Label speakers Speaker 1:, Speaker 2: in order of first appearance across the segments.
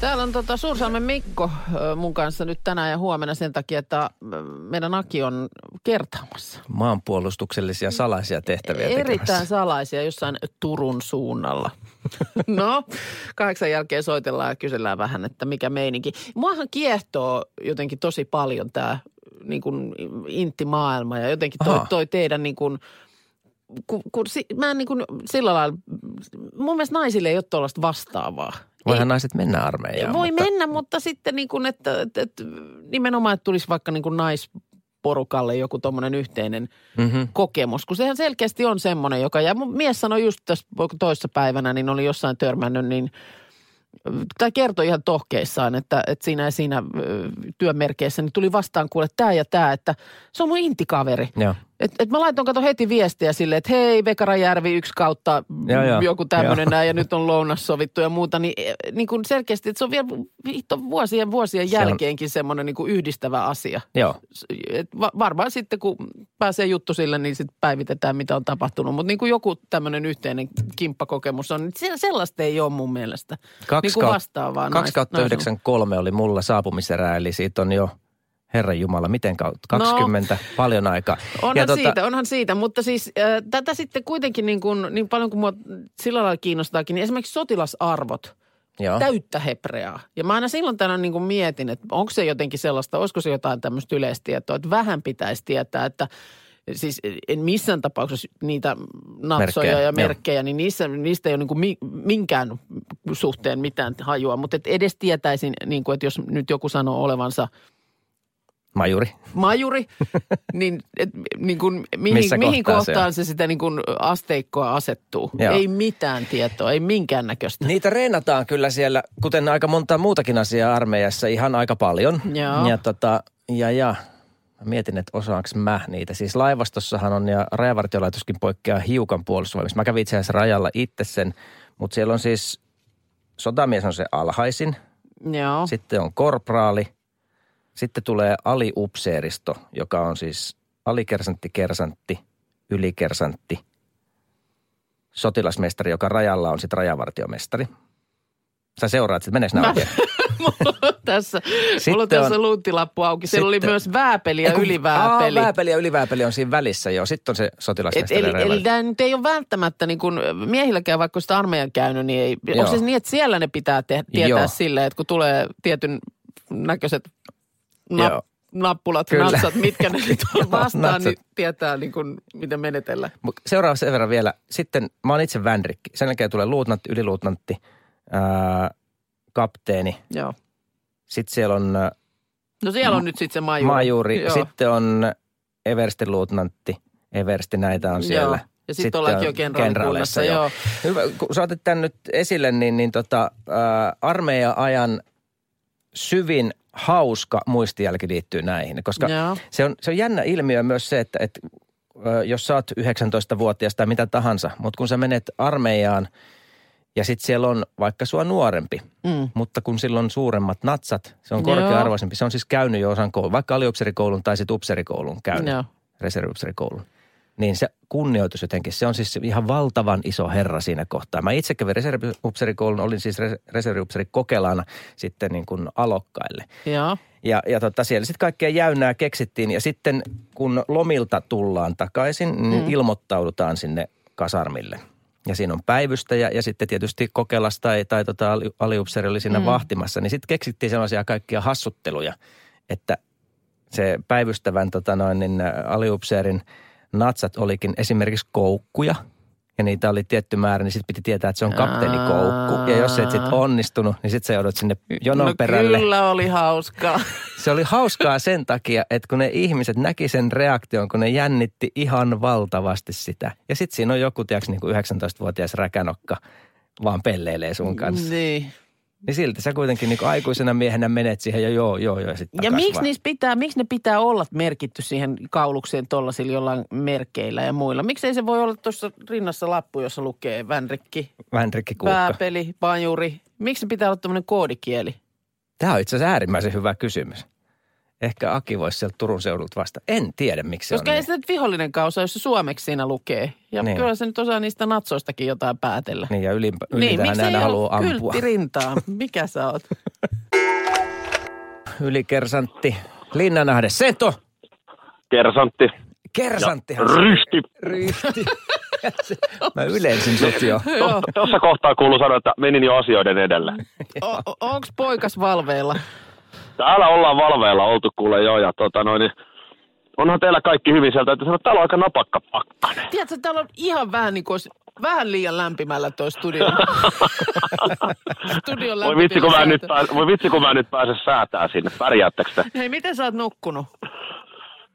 Speaker 1: Täällä on tota Suursalmen Mikko mun kanssa nyt tänään ja huomenna sen takia, että meidän Aki on kertaamassa.
Speaker 2: maanpuolustuksellisia salaisia tehtäviä
Speaker 1: Erittäin
Speaker 2: tekemässä.
Speaker 1: salaisia jossain Turun suunnalla. No, kahdeksan jälkeen soitellaan ja kysellään vähän, että mikä meininki. Muahan kiehtoo jotenkin tosi paljon tämä niin kuin intti-maailma ja jotenkin toi,
Speaker 2: Aha.
Speaker 1: toi teidän niin kuin, kun, kun, mä en niin kuin sillä lailla, mun mielestä naisille ei ole tuollaista vastaavaa.
Speaker 2: Voihan naiset mennä armeijaan.
Speaker 1: Voi
Speaker 2: mutta
Speaker 1: mennä, mutta sitten niin kuin, että, että, että nimenomaan, että tulisi vaikka niin kuin naisporukalle joku tuommoinen yhteinen
Speaker 2: Mhm.
Speaker 1: kokemus. Kun sehän selkeästi on semmoinen, joka, ja mun mies sanoi just tässä toissa päivänä, niin oli jossain törmännyt, niin tai kertoi ihan tohkeissaan, että, että siinä ja siinä työmerkeissä niin tuli vastaan kuule tämä ja tämä, että se on mun intikaveri.
Speaker 2: Joo.
Speaker 1: Et, et mä laitoin kato heti viestiä sille, että hei Vekarajärvi yksi kautta
Speaker 2: Joo, joo.
Speaker 1: joku tämmöinen näin ja nyt on lounas sovittu ja muuta. Niin, eh, niin kuin selkeästi, että se on vielä vuosien vuosien
Speaker 2: Se on-
Speaker 1: jälkeenkin semmoinen niin kuin yhdistävä asia.
Speaker 2: Joo.
Speaker 1: Et va- varmaan sitten kun pääsee juttu sille, niin sitten päivitetään mitä on tapahtunut. Mutta niin kuin joku tämmöinen yhteinen kimppakokemus on, niin se- sellaista ei ole mun mielestä.
Speaker 2: Kaksi,
Speaker 1: niin kuin vastaavaa.
Speaker 2: kaksi kautta
Speaker 1: nais-
Speaker 2: 93 oli mulla saapumiserä, eli siitä on jo, Herran Jumala, miten kautta? 20, paljon aikaa.
Speaker 1: No. Onhan
Speaker 2: tota-
Speaker 1: siitä, onhan siitä, mutta siis äh, tätä sitten kuitenkin niin, kuin, niin paljon kuin mua sillä lailla kiinnostaakin, niin esimerkiksi sotilasarvot,
Speaker 2: Joo.
Speaker 1: täyttä hepreaa. Ja mä aina silloin tänään niin kuin mietin, että onko se jotenkin sellaista, olisiko se jotain tämmöistä yleistietoa, että vähän pitäisi tietää, että siis en missään tapauksessa niitä natsoja
Speaker 2: Merkkejä,
Speaker 1: ja
Speaker 2: joo.
Speaker 1: merkkejä, niin niissä, niistä ei ole niin kuin minkään suhteen mitään hajua, mutta et edes tietäisin, niin kuin, että jos nyt joku sanoo olevansa –
Speaker 2: Majuri.
Speaker 1: majuri, niin, et, niin kuin, mihin,
Speaker 2: Missä
Speaker 1: mihin
Speaker 2: kohtaa se
Speaker 1: kohtaan se, sitä niin kuin asteikkoa asettuu.
Speaker 2: Joo.
Speaker 1: Ei mitään tietoa, ei minkäännäköistä.
Speaker 2: Niitä reenataan kyllä siellä, kuten aika monta muutakin asiaa armeijassa, ihan aika paljon.
Speaker 1: Joo.
Speaker 2: Ja, tota, ja, ja mä mietin, että osaanko mä niitä. Siis laivastossahan on ja rajavartiolaitoskin poikkeaa hiukan puolustusvoimista. Mä kävin itse asiassa rajalla itse sen, mutta siellä on siis, sotamies on se alhaisin,
Speaker 1: Joo.
Speaker 2: sitten on korpraali, sitten tulee aliupseeristo, joka on siis alikersantti, kersantti, ylikersantti, sotilasmestari, joka rajalla on sitten rajavartiomestari. Sä seuraat, että meneekö nämä
Speaker 1: Mä-
Speaker 2: oikein?
Speaker 1: mulla on tässä, mulla on tässä
Speaker 2: on-
Speaker 1: luuttilappu auki. Siellä oli
Speaker 2: Sitten-
Speaker 1: myös vääpeli ja
Speaker 2: kun-
Speaker 1: ylivääpeli.
Speaker 2: Aa, vääpeli ja ylivääpeli on siinä välissä, joo. Sitten on se sotilasmestari.
Speaker 1: eli, eli tämä nyt ei ole välttämättä niin kuin miehilläkään, vaikka sitä armeijan käynyt, niin ei,
Speaker 2: Joo.
Speaker 1: onko se niin, että siellä ne pitää te, tietää
Speaker 2: Joo.
Speaker 1: silleen, että kun tulee tietyn näköiset nap, nappulat,
Speaker 2: Kyllä.
Speaker 1: natsat, mitkä ne nyt on vastaan, niin tietää niin kuin, miten menetellä.
Speaker 2: Seuraava sen verran vielä. Sitten mä oon itse vänrikki. Sen jälkeen tulee luutnantti, yliluutnantti, ää, kapteeni.
Speaker 1: Joo.
Speaker 2: Sitten siellä on
Speaker 1: No siellä on nyt sitten se majuri.
Speaker 2: majuri.
Speaker 1: Joo.
Speaker 2: Sitten on everstin luutnantti. Eversti näitä on siellä.
Speaker 1: Joo. Ja sit ollaankin jo kenraalikunnassa, joo.
Speaker 2: Hyvä, kun sä otit tämän nyt esille, niin, niin tota, ää, armeija-ajan syvin hauska muistijälki liittyy näihin. Koska
Speaker 1: Joo.
Speaker 2: se on, se on jännä ilmiö myös se, että, että jos sä oot 19-vuotias tai mitä tahansa, mutta kun sä menet armeijaan ja sitten siellä on vaikka sua nuorempi,
Speaker 1: Mm.
Speaker 2: mutta kun sillä on suuremmat natsat, se on korkea-arvoisempi. Se on siis käynyt jo osan koulun, vaikka aliupserikoulun tai sitten upserikoulun käynyt,
Speaker 1: Joo.
Speaker 2: reserviupserikoulun. Niin se kunnioitus jotenkin, se on siis ihan valtavan iso herra siinä kohtaa. Mä itse kävin reserviupserikoulun, olin siis res- reserviupseri kokelana sitten niin kuin alokkaille.
Speaker 1: Joo.
Speaker 2: Ja, ja tota, siellä sitten kaikkea jäynää keksittiin ja sitten kun lomilta tullaan takaisin, niin
Speaker 1: Mm.
Speaker 2: ilmoittaudutaan sinne kasarmille. Ja siinä on päivystäjä ja sitten tietysti kokelas tai, tai tota, ali- aliupseeri oli siinä
Speaker 1: Mm.
Speaker 2: vahtimassa. Niin sitten keksittiin sellaisia kaikkia hassutteluja, että se päivystävän tota noin, niin, aliupseerin natsat olikin esimerkiksi koukkuja. Ja niitä oli tietty määrä, niin sitten piti tietää, että se on kapteenikoukku. Ja jos et sitten onnistunut, niin sitten sä joudut sinne jonon
Speaker 1: no
Speaker 2: perälle.
Speaker 1: kyllä oli hauskaa.
Speaker 2: Se oli hauskaa sen takia, että kun ne ihmiset näki sen reaktion, kun ne jännitti ihan valtavasti sitä. Ja sitten siinä on joku, tiedätkö, niin kuin 19-vuotias räkänokka vaan pelleilee sun kanssa.
Speaker 1: Niin.
Speaker 2: Niin silti sä kuitenkin niin aikuisena miehenä menet siihen ja joo, joo, joo. Sit
Speaker 1: Ja miksi, niissä pitää, miksi ne pitää olla merkitty siihen kaulukseen tollasilla jollain merkeillä ja muilla? Miksi ei se voi olla tuossa rinnassa lappu, jossa lukee vänrikki,
Speaker 2: Vänrikki Kuukka.
Speaker 1: pääpeli, pajuri? Miksi pitää olla tämmöinen koodikieli?
Speaker 2: Tämä on itse asiassa äärimmäisen hyvä kysymys. Ehkä Aki voisi sieltä Turun seudulta vasta. En tiedä, miksi se
Speaker 1: Koska
Speaker 2: on
Speaker 1: ei
Speaker 2: niin.
Speaker 1: sitä nyt vihollinen kausa, jos se suomeksi siinä lukee. Ja
Speaker 2: Niin.
Speaker 1: kyllä se nyt osaa niistä natsoistakin jotain päätellä.
Speaker 2: Niin, ja ylimpä,
Speaker 1: niin
Speaker 2: ylitähän
Speaker 1: ei
Speaker 2: aina
Speaker 1: ole
Speaker 2: haluaa ampua.
Speaker 1: rintaan? Mikä sä oot?
Speaker 2: Ylikersantti. Linnanahde. Seto.
Speaker 3: kersantti
Speaker 2: se
Speaker 3: ryhti.
Speaker 2: Ryhti. Mä yleisin sut jo.
Speaker 3: Tuossa kohtaa kuuluu sanoa, että menin jo asioiden edelle.
Speaker 1: O- o- onks poikas valveilla?
Speaker 3: Täällä ollaan valveilla oltu kuule jo ja tota noin, niin onhan teillä kaikki hyvin sieltä, että että täällä on aika napakka pakkanen.
Speaker 1: Tiedätkö, täällä on ihan vähän niin kuin vähän liian lämpimällä toi studio. Studion
Speaker 3: Voi vitsi, kun mä nyt, pääs, voi vitsi, kun mä nyt pääsen säätää sinne. Pärjäättekö te?
Speaker 1: Hei, miten sä oot nukkunut?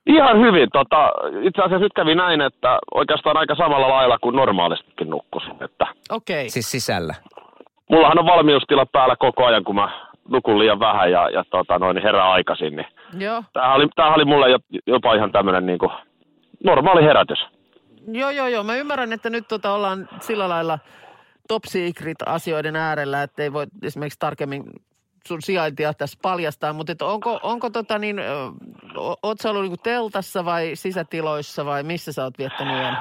Speaker 3: Ihan hyvin. Tota, itse asiassa nyt kävi näin, että oikeastaan aika samalla lailla kuin normaalistikin nukkusin. Että
Speaker 1: Okei. Okay.
Speaker 2: Siis sisällä.
Speaker 3: mullahan on valmiustila päällä koko ajan, kun mä nukun liian vähän ja, ja tota, noin, herää aikaisin. Niin
Speaker 1: Joo.
Speaker 3: tämähän, oli, tämähän oli mulle jo- jopa ihan tämmöinen niin kuin normaali herätys.
Speaker 1: Joo, joo, joo. Mä ymmärrän, että nyt tota ollaan sillä lailla top secret asioiden äärellä, että ei voi esimerkiksi tarkemmin sun sijaintia tässä paljastaa, mutta et onko, onko tota niin, ö, o- oot sä ollut niinku teltassa vai sisätiloissa vai missä sä oot viettänyt yön?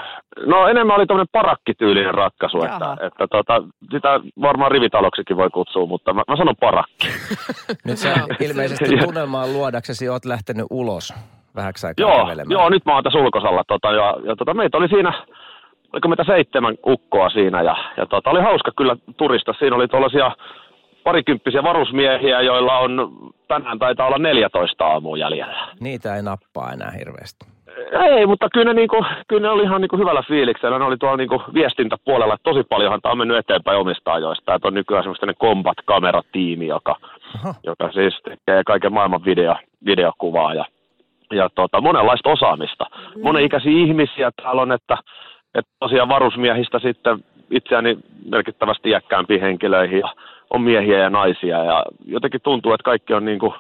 Speaker 3: No enemmän oli tämmöinen parakkityylinen ratkaisu,
Speaker 1: Jaha.
Speaker 3: että, että tota, sitä varmaan rivitaloksikin voi kutsua, mutta mä, mä sanon parakki.
Speaker 2: Nyt sä ilmeisesti tunnelmaan luodaksesi oot lähtenyt ulos vähäksi aikaa
Speaker 3: Joo,
Speaker 2: kävelemään.
Speaker 3: joo, nyt mä oon tässä ulkosalla tota, ja, ja tota, meitä oli siinä, oliko meitä seitsemän ukkoa siinä ja, ja tota, oli hauska kyllä turista. Siinä oli tuollaisia parikymppisiä varusmiehiä, joilla on tänään taitaa olla 14 aamua jäljellä.
Speaker 2: Niitä ei nappaa enää hirveästi.
Speaker 3: Ei, mutta kyllä ne, niinku, kyllä ne oli ihan niinku hyvällä fiiliksellä. Ne oli tuolla niinku viestintäpuolella. Tosi paljonhan tämä on mennyt eteenpäin omista ajoista. Että on nykyään semmoinen combat-kameratiimi, joka,
Speaker 2: Aha.
Speaker 3: joka siis tekee kaiken maailman video, videokuvaa ja, ja tota, monenlaista osaamista. Monenikäisiä ihmisiä täällä on, että, että tosiaan varusmiehistä sitten itseäni merkittävästi iäkkäämpiin henkilöihin ja on miehiä ja naisia ja jotenkin tuntuu, että kaikki on niinku,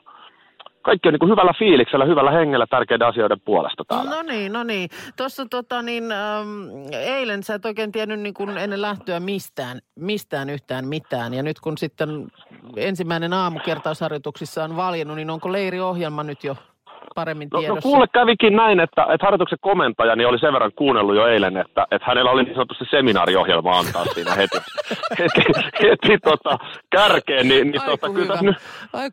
Speaker 3: kaikki on niinku hyvällä fiiliksellä, hyvällä hengellä tärkeiden asioiden puolesta täällä.
Speaker 1: No niin, no niin. Tuossa tota niin, ähm, eilen sä et oikein tiennyt niin kuin ennen lähtöä mistään, mistään yhtään mitään. Ja nyt kun sitten ensimmäinen aamu kertausharjoituksissa on valjennut, niin onko leiriohjelma nyt jo paremmin
Speaker 3: No, no
Speaker 1: tiedossa?
Speaker 3: kuule kävikin näin, että, että harjoituksen komentaja niin oli sen verran kuunnellut jo eilen, että, että hänellä oli niin sanotusti seminaariohjelma antaa siinä heti, heti, heti tota, kärkeen. Niin, niin
Speaker 1: Aiku
Speaker 3: tota, kyllä, tässä, nyt,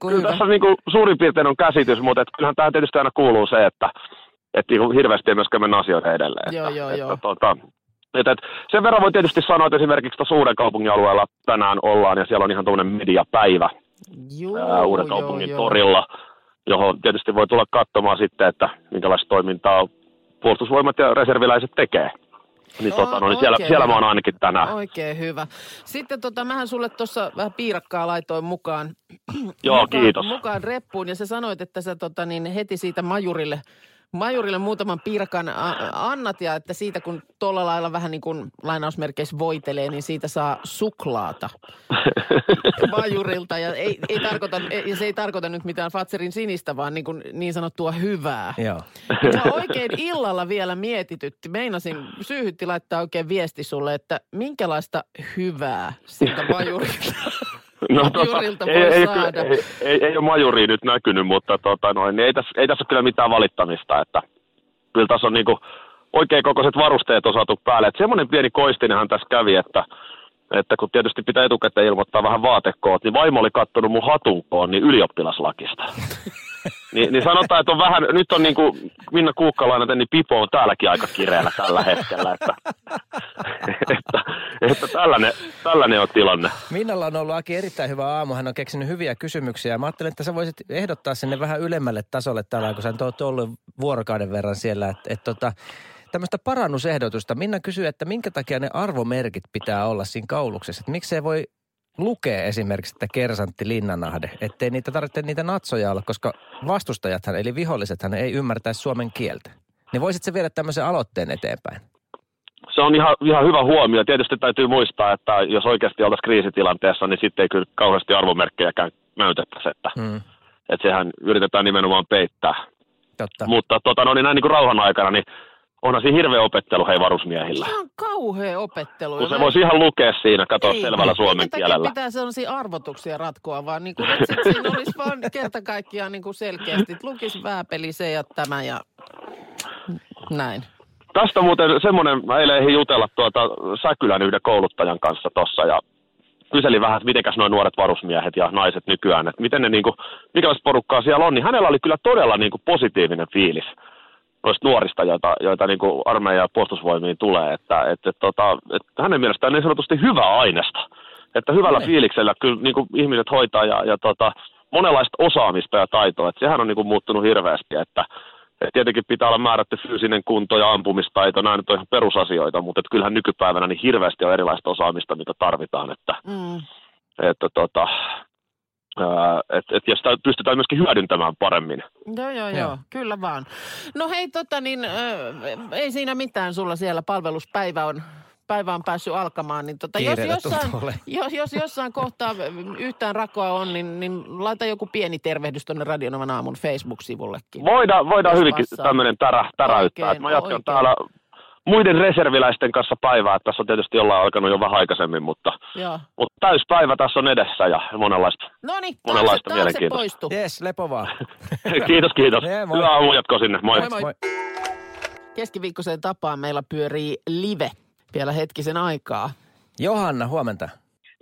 Speaker 3: kyllä
Speaker 1: hyvä.
Speaker 3: tässä niin kuin suurin piirtein on käsitys, mutta että kyllähän tämä tietysti aina kuuluu se, että, että niin hirveästi ei myöskään mennä asioiden edelleen.
Speaker 1: Joo,
Speaker 3: että,
Speaker 1: joo,
Speaker 3: että,
Speaker 1: joo.
Speaker 3: Tota, että, että sen verran voi tietysti sanoa, että esimerkiksi uuden kaupungin alueella tänään ollaan ja siellä on ihan tuommoinen mediapäivä
Speaker 1: Joo,
Speaker 3: ää, uuden
Speaker 1: joo,
Speaker 3: kaupungin
Speaker 1: joo.
Speaker 3: torilla, johon tietysti voi tulla katsomaan sitten, että minkälaista toimintaa puolustusvoimat ja reserviläiset tekee. Niin, tota, no, niin siellä, siellä mä oon ainakin tänään.
Speaker 1: Oikein hyvä. Sitten tota, mähän sulle tuossa vähän piirakkaa laitoin mukaan.
Speaker 3: Joo,
Speaker 1: mukaan,
Speaker 3: kiitos.
Speaker 1: Mukaan reppuun ja sä sanoit, että sä tota, niin heti siitä majurille, majurille muutaman piirakan annat ja että siitä kun tuolla lailla vähän niin kuin lainausmerkeissä voitelee, niin siitä saa suklaata majurilta. Ja, ei, ei tarkoita, ei, ja se ei tarkoita nyt mitään Fatserin sinistä, vaan niin, kuin niin sanottua hyvää.
Speaker 2: Joo.
Speaker 1: Ja mä oikein illalla vielä mietitytti. Meinasin, syyhytti laittaa oikein viesti sulle, että minkälaista hyvää siltä majurilta,
Speaker 3: No, ei,
Speaker 1: voi
Speaker 3: ei,
Speaker 1: saada.
Speaker 3: ei, ei, ei ole majuria nyt näkynyt, mutta tota, noin, niin ei, tässä, ei tässä ole kyllä mitään valittamista. Että, kyllä tässä on niinku oikein kokoiset varusteet osatu päälle. Et semmoinen pieni koistinenhan tässä kävi, että, että kun tietysti pitää etukäteen ilmoittaa vähän vaatekoot, niin vaimo oli kattonut mun hatunkoon niin ylioppilaslakista. Niin, niin sanotaan, että on vähän, nyt on niin kuin Minna Kuukkalainen, niin Pipo on täälläkin aika kireellä tällä hetkellä, että, että, että tällainen, tällainen on tilanne.
Speaker 2: Minnalla on ollut Aki erittäin hyvä aamu. Hän on keksinyt hyviä kysymyksiä. Mä ajattelin, että sä voisit ehdottaa sinne vähän ylemmälle tasolle tällä, kun sä oot ollut vuorokauden verran siellä. Että, että tota, tämmöistä parannusehdotusta. Minna kysyy, että minkä takia ne arvomerkit pitää olla siinä kauluksessa. Että miksei voi lukea esimerkiksi, että kersantti Linnanahde, ettei niitä tarvitse niitä natsoja olla, koska vastustajathan, eli vihollisethan ei ymmärtäisi suomen kieltä. Niin voisit sä viedä tämmöisen aloitteen eteenpäin?
Speaker 3: se on ihan, ihan hyvä huomio. Tietysti täytyy muistaa, että jos oikeasti oltaisiin kriisitilanteessa, niin sitten ei kyllä kauheasti arvomerkkejäkään näytettäisi, että,
Speaker 2: Mm,
Speaker 3: että sehän yritetään nimenomaan peittää.
Speaker 2: totta.
Speaker 3: Mutta tota, no, niin näin niin kuin rauhan aikana, niin onhan siinä hirveä opettelu hei varusmiehillä.
Speaker 1: Ihan kauhea opettelu.
Speaker 3: Kun se voisi ihan lukea siinä, katsoa
Speaker 1: Ei,
Speaker 3: selvällä suomen kielellä.
Speaker 1: pitää sellaisia arvotuksia ratkoa, vaan niin kuin, että siinä olisi vaan kerta kaikkiaan niin kuin selkeästi, että lukisi vääpeli se ja tämä ja näin.
Speaker 3: Tästä muuten semmoinen, mä eilen ehdin jutella tuota Säkylän yhden kouluttajan kanssa tossa ja kyselin vähän, että mitenkäs nuo nuoret varusmiehet ja naiset nykyään, että miten ne niinku, mikälaista porukkaa siellä on, niin hänellä oli kyllä todella niinku positiivinen fiilis noista nuorista, joita, joita niinku armeija ja puolustusvoimiin tulee, että, että, tota, että hänen mielestään niin sanotusti hyvää aineesta, että hyvällä
Speaker 2: No niin.
Speaker 3: fiiliksellä kyllä niinku ihmiset hoitaa ja, ja tota, monenlaista osaamista ja taitoa, että sehän on niinku muuttunut hirveästi, että et tietenkin pitää olla määrätty fyysinen kunto ja ampumistaito, nämä nyt on ihan perusasioita, mutta et kyllähän nykypäivänä niin hirveästi on erilaista osaamista, mitä tarvitaan, että,
Speaker 1: Mm.
Speaker 3: että tota, ää, et, et, ja sitä pystytään myöskin hyödyntämään paremmin.
Speaker 1: Joo, joo, joo,
Speaker 2: Joo.
Speaker 1: kyllä vaan. No hei, tota niin, äh, ei siinä mitään, sulla siellä palveluspäivä on, päivä on päässyt alkamaan, niin tota, jos, jossain, jos, jos jossain kohtaa yhtään rakoa on, niin, niin laita joku pieni tervehdys tuonne Radionovan aamun Facebook-sivullekin.
Speaker 3: Voidaan, voidaan hyvinkin tämmöinen tärä, täräyttää.
Speaker 1: Oikein,
Speaker 3: mä jatkan
Speaker 1: oikein.
Speaker 3: täällä muiden reserviläisten kanssa päivää. että Tässä on tietysti ollaan alkanut jo vähän aikaisemmin, mutta,
Speaker 1: Joo.
Speaker 3: mutta täyspäivä tässä on edessä ja monenlaista.
Speaker 1: No niin,
Speaker 3: Monenlaista
Speaker 1: taakse
Speaker 3: mielenkiintoista.
Speaker 1: poistu.
Speaker 2: Jes, lepo vaan.
Speaker 3: kiitos, kiitos.
Speaker 2: Moi.
Speaker 3: Hyvää aamujatkoa sinne. Moi.
Speaker 1: Moi, moi.
Speaker 2: Moi.
Speaker 1: Keskiviikkoiseen tapaan meillä pyörii live vielä hetkisen aikaa.
Speaker 2: Johanna, huomenta.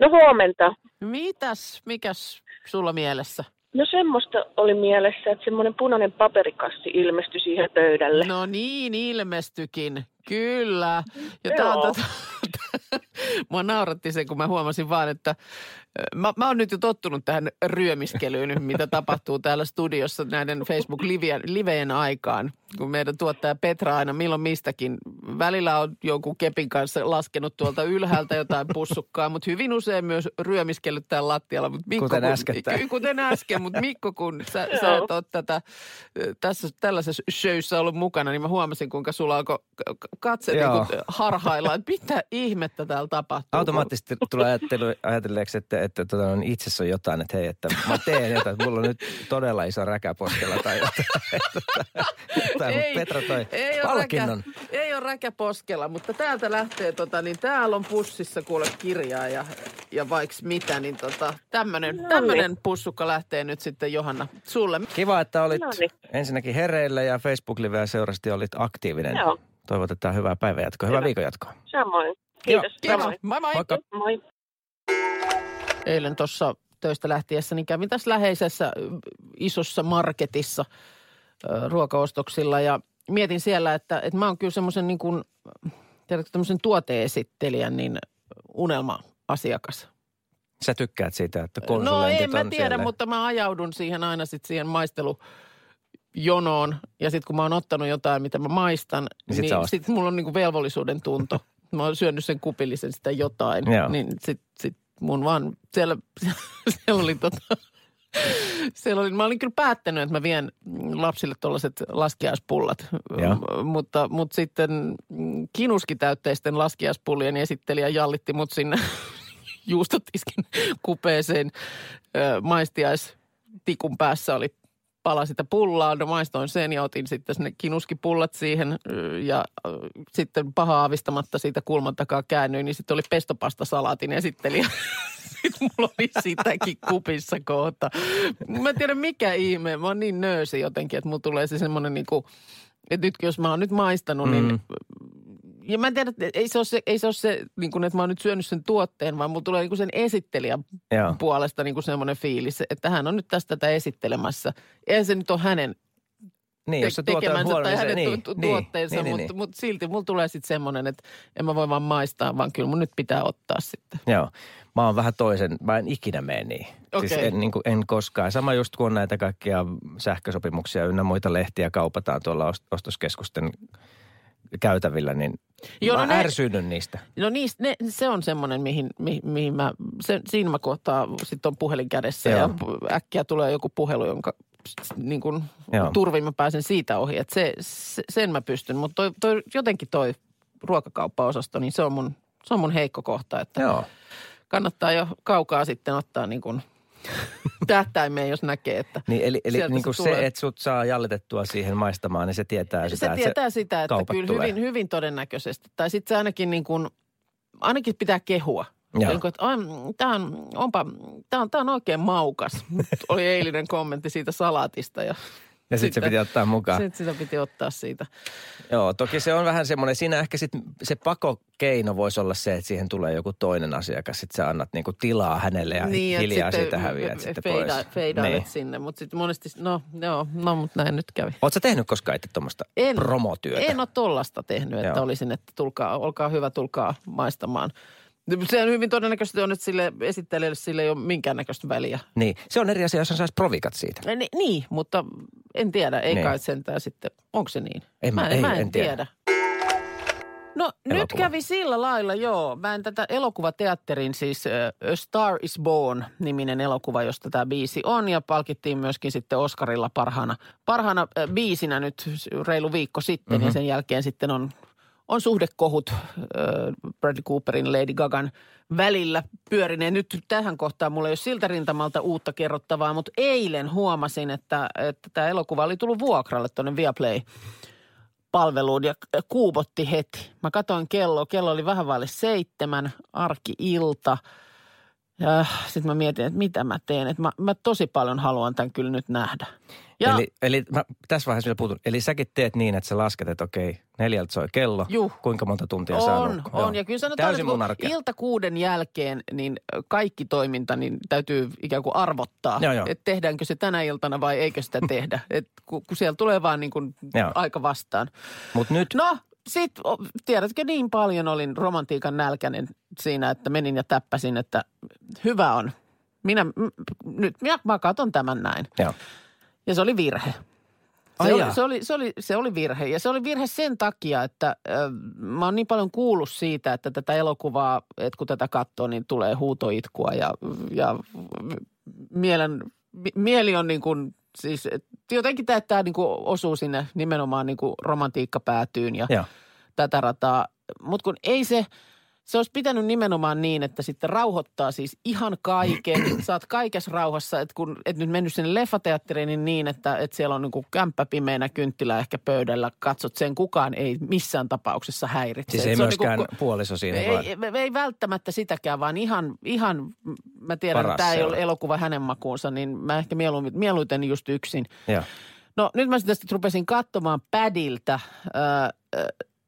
Speaker 4: No huomenta.
Speaker 1: Mitäs, mikäs sulla mielessä?
Speaker 4: No semmoista oli mielessä, että semmoinen punainen paperikassi ilmestyi siihen pöydälle.
Speaker 1: No niin, ilmestykin. Kyllä. Ja tää on tota, mua nauratti se, kun mä huomasin vaan, että mä, mä oon nyt jo tottunut tähän ryömiskelyyn, mitä tapahtuu täällä studiossa näiden Facebook-liveen aikaan. Kun meidän tuottaja Petra aina milloin mistäkin, välillä on jonkun kepin kanssa laskenut tuolta ylhäältä jotain pussukkaa, mutta hyvin usein myös ryömiskellyt täällä lattialla. Mut Mikko,
Speaker 2: Kuten
Speaker 1: kun-
Speaker 2: äskettäin.
Speaker 1: Ky- Kuten äsken, mutta Mikko, kun sä, sä et ole tätä, tässä, tällaisessa showssa ollut mukana, niin mä huomasin, kuinka sulla alkoi katse niin harhailla, että mitä ihmettä täällä tapahtuu.
Speaker 2: Automaattisesti tulee ajatelleeksi, että, että tota, on itsessä on jotain, että hei, että mä teen jotain, että mulla on nyt todella iso räkä poskella tai jotain. tai
Speaker 1: Ei,
Speaker 2: Petra toi
Speaker 1: ei ole,
Speaker 2: palkinnon.
Speaker 1: räkä, ei ole räkä poskella, mutta täältä lähtee, tota, niin täällä on pussissa kuule kirjaa ja, ja vaiks mitä, niin tota, tämmönen,
Speaker 4: No niin.
Speaker 1: tämmönen pussukka lähtee nyt sitten Johanna sulle.
Speaker 2: Kiva, että olit
Speaker 4: No niin.
Speaker 2: ensinnäkin hereillä ja Facebook-liveä seurasti olit aktiivinen.
Speaker 4: Joo.
Speaker 2: Toivotetaan hyvää päivänjatkoa, hyvää
Speaker 4: Hyvä.
Speaker 2: viikonjatkoa.
Speaker 4: Samoin. Kiitos.
Speaker 1: Kiitos.
Speaker 4: Samoin.
Speaker 1: Moi moi.
Speaker 2: Moikka.
Speaker 4: Moi.
Speaker 1: Eilen tuossa töistä lähtiessä, niin kävin tässä läheisessä isossa marketissa ruokaostoksilla ja mietin siellä, että, että mä oon kyllä semmoisen niin kuin, tiedätkö, tämmöisen tuoteesittelijän niin unelma-asiakas.
Speaker 2: Sä tykkäät siitä, että
Speaker 1: No en mä tiedä,
Speaker 2: siellä.
Speaker 1: mutta mä ajaudun siihen aina sitten siihen maistelujonoon. Ja sitten kun mä oon ottanut jotain, mitä mä maistan,
Speaker 2: Niin sit sä
Speaker 1: niin sit mulla on niinku velvollisuuden tunto. Mä oon syönyt sen kupillisen sitä jotain.
Speaker 2: Joo.
Speaker 1: Niin sit, sit mun vaan, siellä, siellä oli tota, siellä oli, mä olin kyllä päättänyt, että mä vien lapsille tuollaiset laskiaispullat. M- mutta, mutta sitten kinuskitäytteisten laskiaispullien esittelijä jallitti mut sinne juustotiskin kupeeseen. Ö, Maistiaistikun päässä oli pala sitä pullaa. No maistoin sen ja otin sitten ne kinuskipullat siihen ja sitten paha aavistamatta siitä kulman takaa käännyin, niin sitten oli pestopastasalaatin esittelijä. Sitten mulla oli sitäkin kupissa kohta. Mä en tiedä mikä ihme. Mä oon niin nöösi jotenkin, että mulla tulee se semmoinen niinku, että nyt jos mä oon nyt maistanut, mm. niin ja mä en tiedä, että ei se ole se, ei se, ole se niin kuin, että mä oon nyt syönyt sen tuotteen, vaan mulla tulee niin kuin sen esittelijän
Speaker 2: Joo.
Speaker 1: puolesta niin kuin semmoinen fiilis, että hän on nyt tästä tätä esittelemässä. Eihän se nyt ole hänen
Speaker 2: Niin,
Speaker 1: te-
Speaker 2: jos se
Speaker 1: tekemänsä
Speaker 2: huono,
Speaker 1: tai
Speaker 2: niin
Speaker 1: hänen
Speaker 2: niin,
Speaker 1: tu- tu-
Speaker 2: niin,
Speaker 1: tuotteensa,
Speaker 2: niin, niin,
Speaker 1: mutta,
Speaker 2: niin.
Speaker 1: mutta silti mulla tulee sitten semmoinen, että en mä voi vaan maistaa, vaan kyllä mun nyt pitää ottaa sitten.
Speaker 2: Joo. Mä oon vähän toisen, mä en ikinä mene niin. Siis
Speaker 1: Okei.
Speaker 2: en, niin kuin, en koskaan. Sama just kun on näitä kaikkia sähkösopimuksia ynnä muita lehtiä kaupataan tuolla ost- ostoskeskusten käytävillä, niin
Speaker 1: Joo,
Speaker 2: mä
Speaker 1: no ne-
Speaker 2: ärsyynnyn niistä.
Speaker 1: No niistä, ne, se on semmoinen, mihin, mihin, mihin mä, se, siinä mä kohtaa, sitten on puhelin kädessä
Speaker 2: Joo.
Speaker 1: ja äkkiä tulee joku puhelu, jonka niin kuin turvin mä pääsen siitä ohi. Että se, se, sen mä pystyn, mutta toi, toi, jotenkin toi ruokakauppaosasto, niin se on mun, se on mun heikko kohta, että
Speaker 2: Joo.
Speaker 1: kannattaa jo kaukaa sitten ottaa niin kuin tähtäimeen, jos näkee, että
Speaker 2: Niin, eli eli niin kuin se,
Speaker 1: tulee.
Speaker 2: että sut saa jallitettua siihen maistamaan, niin se tietää sitä,
Speaker 1: se
Speaker 2: että
Speaker 1: tietää sitä, että kyllä
Speaker 2: tulee.
Speaker 1: hyvin, hyvin todennäköisesti. Tai sitten se ainakin niin kuin, ainakin pitää kehua.
Speaker 2: Joo.
Speaker 1: Niin kuin, että tämä on, onpa, tää on, tää on oikein maukas. Oli eilinen kommentti siitä salaatista. Ja,
Speaker 2: Ja sit se piti ottaa mukaan.
Speaker 1: Sitten sitä piti ottaa siitä.
Speaker 2: Joo, toki se on vähän semmoinen, siinä ehkä sit se pakokeino voisi olla se, että siihen tulee joku toinen asiakas, sitten sä annat niinku tilaa hänelle ja
Speaker 1: niin,
Speaker 2: hiljaa siitä häviät sitten
Speaker 1: feida,
Speaker 2: pois.
Speaker 1: Feidailet
Speaker 2: Niin.
Speaker 1: sinne, mutta sitten monesti, no joo, no mutta näin nyt kävi.
Speaker 2: Oletko sä tehnyt koskaan itse tuommoista
Speaker 1: En,
Speaker 2: promotyötä?
Speaker 1: En ole tollasta tehnyt, että
Speaker 2: Joo.
Speaker 1: olisin, että tulkaa, olkaa hyvä, tulkaa maistamaan. Se on hyvin todennäköisesti on, että sille esittelijälle sille ei ole minkäännäköistä väliä.
Speaker 2: Niin, se on eri asia, jos hän saisi provikat siitä.
Speaker 1: Ni, niin, mutta en tiedä, ei
Speaker 2: Niin.
Speaker 1: kai sentään sitten, onko se niin?
Speaker 2: En mä- ei,
Speaker 1: mä en,
Speaker 2: en tiedä.
Speaker 1: tiedä. No nyt
Speaker 2: Elokuva.
Speaker 1: kävi sillä lailla, joo. Mä en tätä elokuvateatterin, siis A Star is Born-niminen elokuva, josta tämä biisi on. Ja palkittiin myöskin sitten Oscarilla parhaana, parhaana biisinä nyt reilu viikko sitten. Mm-hmm. Ja sen jälkeen sitten on, on suhdekohut Bradley Cooperin Lady Gagan välillä pyörineen. Nyt tähän kohtaan mulla ei ole siltä rintamalta uutta kerrottavaa, mutta eilen huomasin, että, että tämä elokuva oli tullut vuokralle tuonne Viaplay palveluun ja kuumotti heti. Mä katsoin kello, kello oli vähän vaille seitsemän, arki-ilta. Ja sitten mä mietin, että mitä mä teen. Että mä, mä tosi paljon haluan tämän kyllä nyt nähdä. Ja
Speaker 2: Eli, eli mä tässä vaiheessa vielä puutun. Eli säkin teet niin, että sä lasket, että okei, neljältä soi kello.
Speaker 1: Juh.
Speaker 2: Kuinka monta tuntia saa
Speaker 1: on, on. Ja kyllä sanotaan,
Speaker 2: Täysin
Speaker 1: että kun ilta kuuden jälkeen, niin kaikki toiminta niin täytyy ikään kuin arvottaa.
Speaker 2: Joo, joo.
Speaker 1: Että tehdäänkö se tänä iltana vai eikö sitä tehdä. Et kun, kun siellä tulee vaan niin kuin aika vastaan.
Speaker 2: Mutta nyt,
Speaker 1: No, sit o, tiedätkö, niin paljon olin romantiikan nälkäinen siinä, että menin ja täppäsin, että hyvä on. Minä, m, nyt minä, mä katon tämän näin.
Speaker 2: joo.
Speaker 1: Ja se oli virhe. Se oli, se, oli, se, oli, se oli virhe. Ja se oli virhe sen takia, että äh, mä oon niin paljon kuullut siitä, että tätä elokuvaa, että kun tätä katsoo, niin tulee huutoitkua ja, ja mielen, mi- mieli on niin kuin, siis et jotenkin tämä, tämä niin kuin osuu sinne nimenomaan niin kuin romantiikkapäätyyn ja
Speaker 2: Joo.
Speaker 1: tätä rataa. Mutta kun ei se, se olisi pitänyt nimenomaan niin, että sitten rauhoittaa siis ihan kaiken. Saat kaikessa rauhassa, että kun et nyt mennyt sinne leffateatteriin niin, niin että, että siellä on niin kämppä pimeänä kynttilä ehkä pöydällä. Katsot sen, kukaan ei missään tapauksessa häiritse.
Speaker 2: Siis ei
Speaker 1: se on
Speaker 2: myöskään
Speaker 1: niinku-
Speaker 2: puoliso siinä vaan.
Speaker 1: ei, ei, ei välttämättä sitäkään, vaan ihan, ihan mä tiedän,
Speaker 2: Paras
Speaker 1: että tämä ei ole elokuva hänen makuunsa, niin mä ehkä mieluummin, mieluiten just yksin.
Speaker 2: Joo.
Speaker 1: No nyt mä sitä sitten rupesin katsomaan pädiltä ää,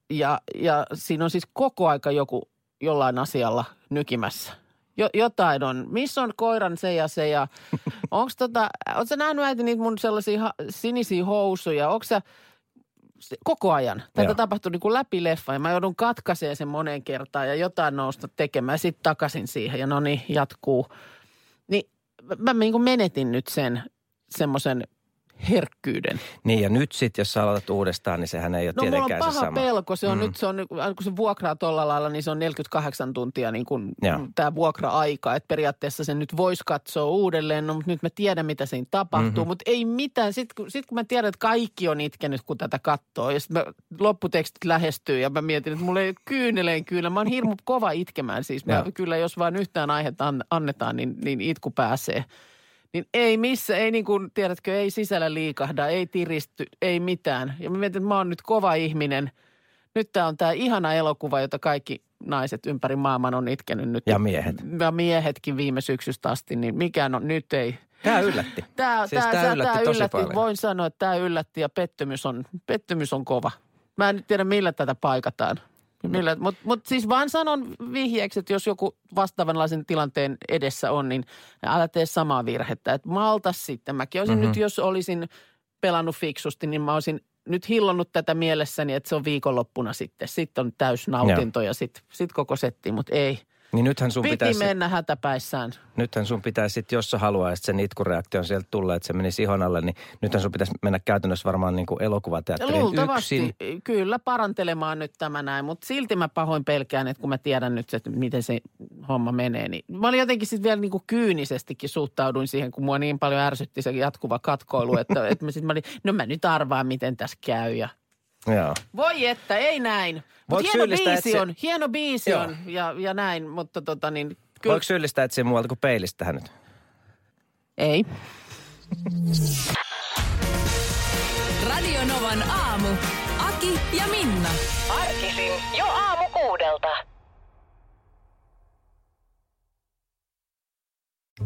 Speaker 1: ja, ja siinä on siis koko aika joku jollain asialla nykimässä. Jo, jotain on. Missä on koiran se ja se ja onko tota, ootko nähnyt äiti niitä mun sellaisia ha, sinisiä housuja? Onko sä se- koko ajan. Tätä
Speaker 2: Joo.
Speaker 1: tapahtui niin kuin läpi leffa ja mä joudun katkaiseen sen moneen kertaan ja jotain nousta tekemään. Sitten takaisin siihen ja no niin, jatkuu. Niin mä, mä niin kuin menetin nyt sen semmoisen herkkyyden.
Speaker 2: Niin ja nyt sitten, jos sä aloitat uudestaan, niin sehän ei ole
Speaker 1: No mulla on
Speaker 2: tietenkään se
Speaker 1: paha
Speaker 2: sama.
Speaker 1: pelko. Se on mm. nyt, se on, aina kun se vuokraa tuolla lailla, niin se on 48 tuntia niin kuin tämä vuokra-aika. Että periaatteessa sen nyt voisi katsoa uudelleen, no, mutta nyt mä tiedän, mitä siinä tapahtuu.
Speaker 2: Mhm.
Speaker 1: Mm-hmm. Mutta ei mitään. Sitten kun, sit kun mä tiedän, että kaikki on itkenyt, kun tätä katsoo. Ja sitten lopputekstit lähestyy ja mä mietin, että mulla ei kyyneleen kyllä. Mä oon hirmu kova itkemään siis. Mä, kyllä jos vaan yhtään aihetta an- annetaan, niin, niin itku pääsee. Niin ei missä, ei niin kuin, tiedätkö, ei sisällä liikahda, ei tiristy, ei mitään. Ja mä mietin, että mä oon nyt kova ihminen. Nyt tää on tää ihana elokuva, jota kaikki naiset ympäri maailman on itkenyt nyt.
Speaker 2: Ja miehet.
Speaker 1: Ja miehetkin viime syksystä asti, niin mikään on, nyt ei.
Speaker 2: Tämä yllätti.
Speaker 1: Tää,
Speaker 2: Siis
Speaker 1: tää,
Speaker 2: tää
Speaker 1: tää,
Speaker 2: yllätti tosi
Speaker 1: yllätti.
Speaker 2: paljon.
Speaker 1: Voin sanoa, että tämä yllätti ja pettymys on, pettymys on kova. Mä en nyt tiedä, millä tätä paikataan. Millä, Mutta mut siis vaan sanon vihjeeksi, että jos joku vastaavanlaisen tilanteen edessä on, niin älä tee samaa virhettä. Että malta sitten. Mäkin olisin
Speaker 2: Mhm.
Speaker 1: mm-hmm. nyt, jos olisin pelannut fiksusti, niin mä olisin nyt hillonnut tätä mielessäni, että se on viikonloppuna sitten. Sitten on täys nautinto ja sitten sit koko setti, mutta ei.
Speaker 2: Niin nythän sun
Speaker 1: Piti
Speaker 2: pitäisi,
Speaker 1: mennä hätäpäissään.
Speaker 2: nythän sun pitäisi sit, jos sä haluaisit sen itkureaktion sieltä tulla, että se menisi ihon alle, niin nythän sun pitäisi mennä käytännössä varmaan niin kuin elokuvateatteriin
Speaker 1: Luultavasti,
Speaker 2: yksin.
Speaker 1: kyllä parantelemaan nyt tämä näin, mutta silti mä pahoin pelkään, että kun mä tiedän nyt, että miten se homma menee, niin mä olin jotenkin sitten vielä niin kuin kyynisestikin suhtauduin siihen, kun mua niin paljon ärsytti se jatkuva katkoilu, että, että mä sitten mä olin, no mä nyt arvaan, miten tässä käy ja
Speaker 2: Joo.
Speaker 1: Voi että, ei näin. Mutta hieno
Speaker 2: syyllistää,
Speaker 1: biisi
Speaker 2: että se-
Speaker 1: on, hieno biisi
Speaker 2: Joo.
Speaker 1: on ja, ja näin, mutta tota niin, kyllä
Speaker 2: Voiko syyllistää etsiä muualta kuin peilistä tähän nyt?
Speaker 1: ei.
Speaker 5: Radio Novan aamu. Aki ja Minna.
Speaker 6: Arkisin jo aamu kuudelta.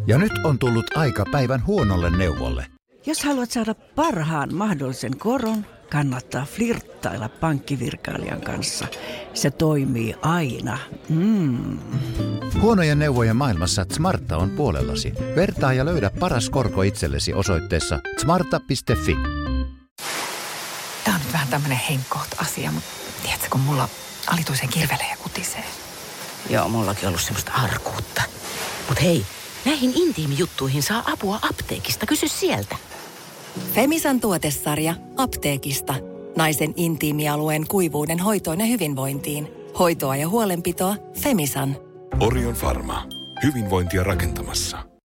Speaker 7: Ja nyt on tullut aika päivän huonolle neuvolle.
Speaker 8: Jos haluat saada parhaan mahdollisen koron, kannattaa flirttailla pankkivirkailijan kanssa. Se toimii aina. Mm.
Speaker 7: Huonojen neuvojen maailmassa Smarta on puolellasi. Vertaa ja löydä paras korko itsellesi osoitteessa smarta.fi.
Speaker 9: Tämä on nyt vähän tämmöinen henkkoht asia, mutta tiedätkö, kun mulla alituisen kirvelee ja kutisee.
Speaker 10: Joo, mullakin ollut semmoista arkuutta. Mut hei, näihin intiimijuttuihin saa apua apteekista. Kysy sieltä.
Speaker 6: Femisan tuotesarja apteekista. Naisen intiimialueen kuivuuden hoitoon ja hyvinvointiin. Hoitoa ja huolenpitoa Femisan.
Speaker 11: Orion Pharma. Hyvinvointia rakentamassa.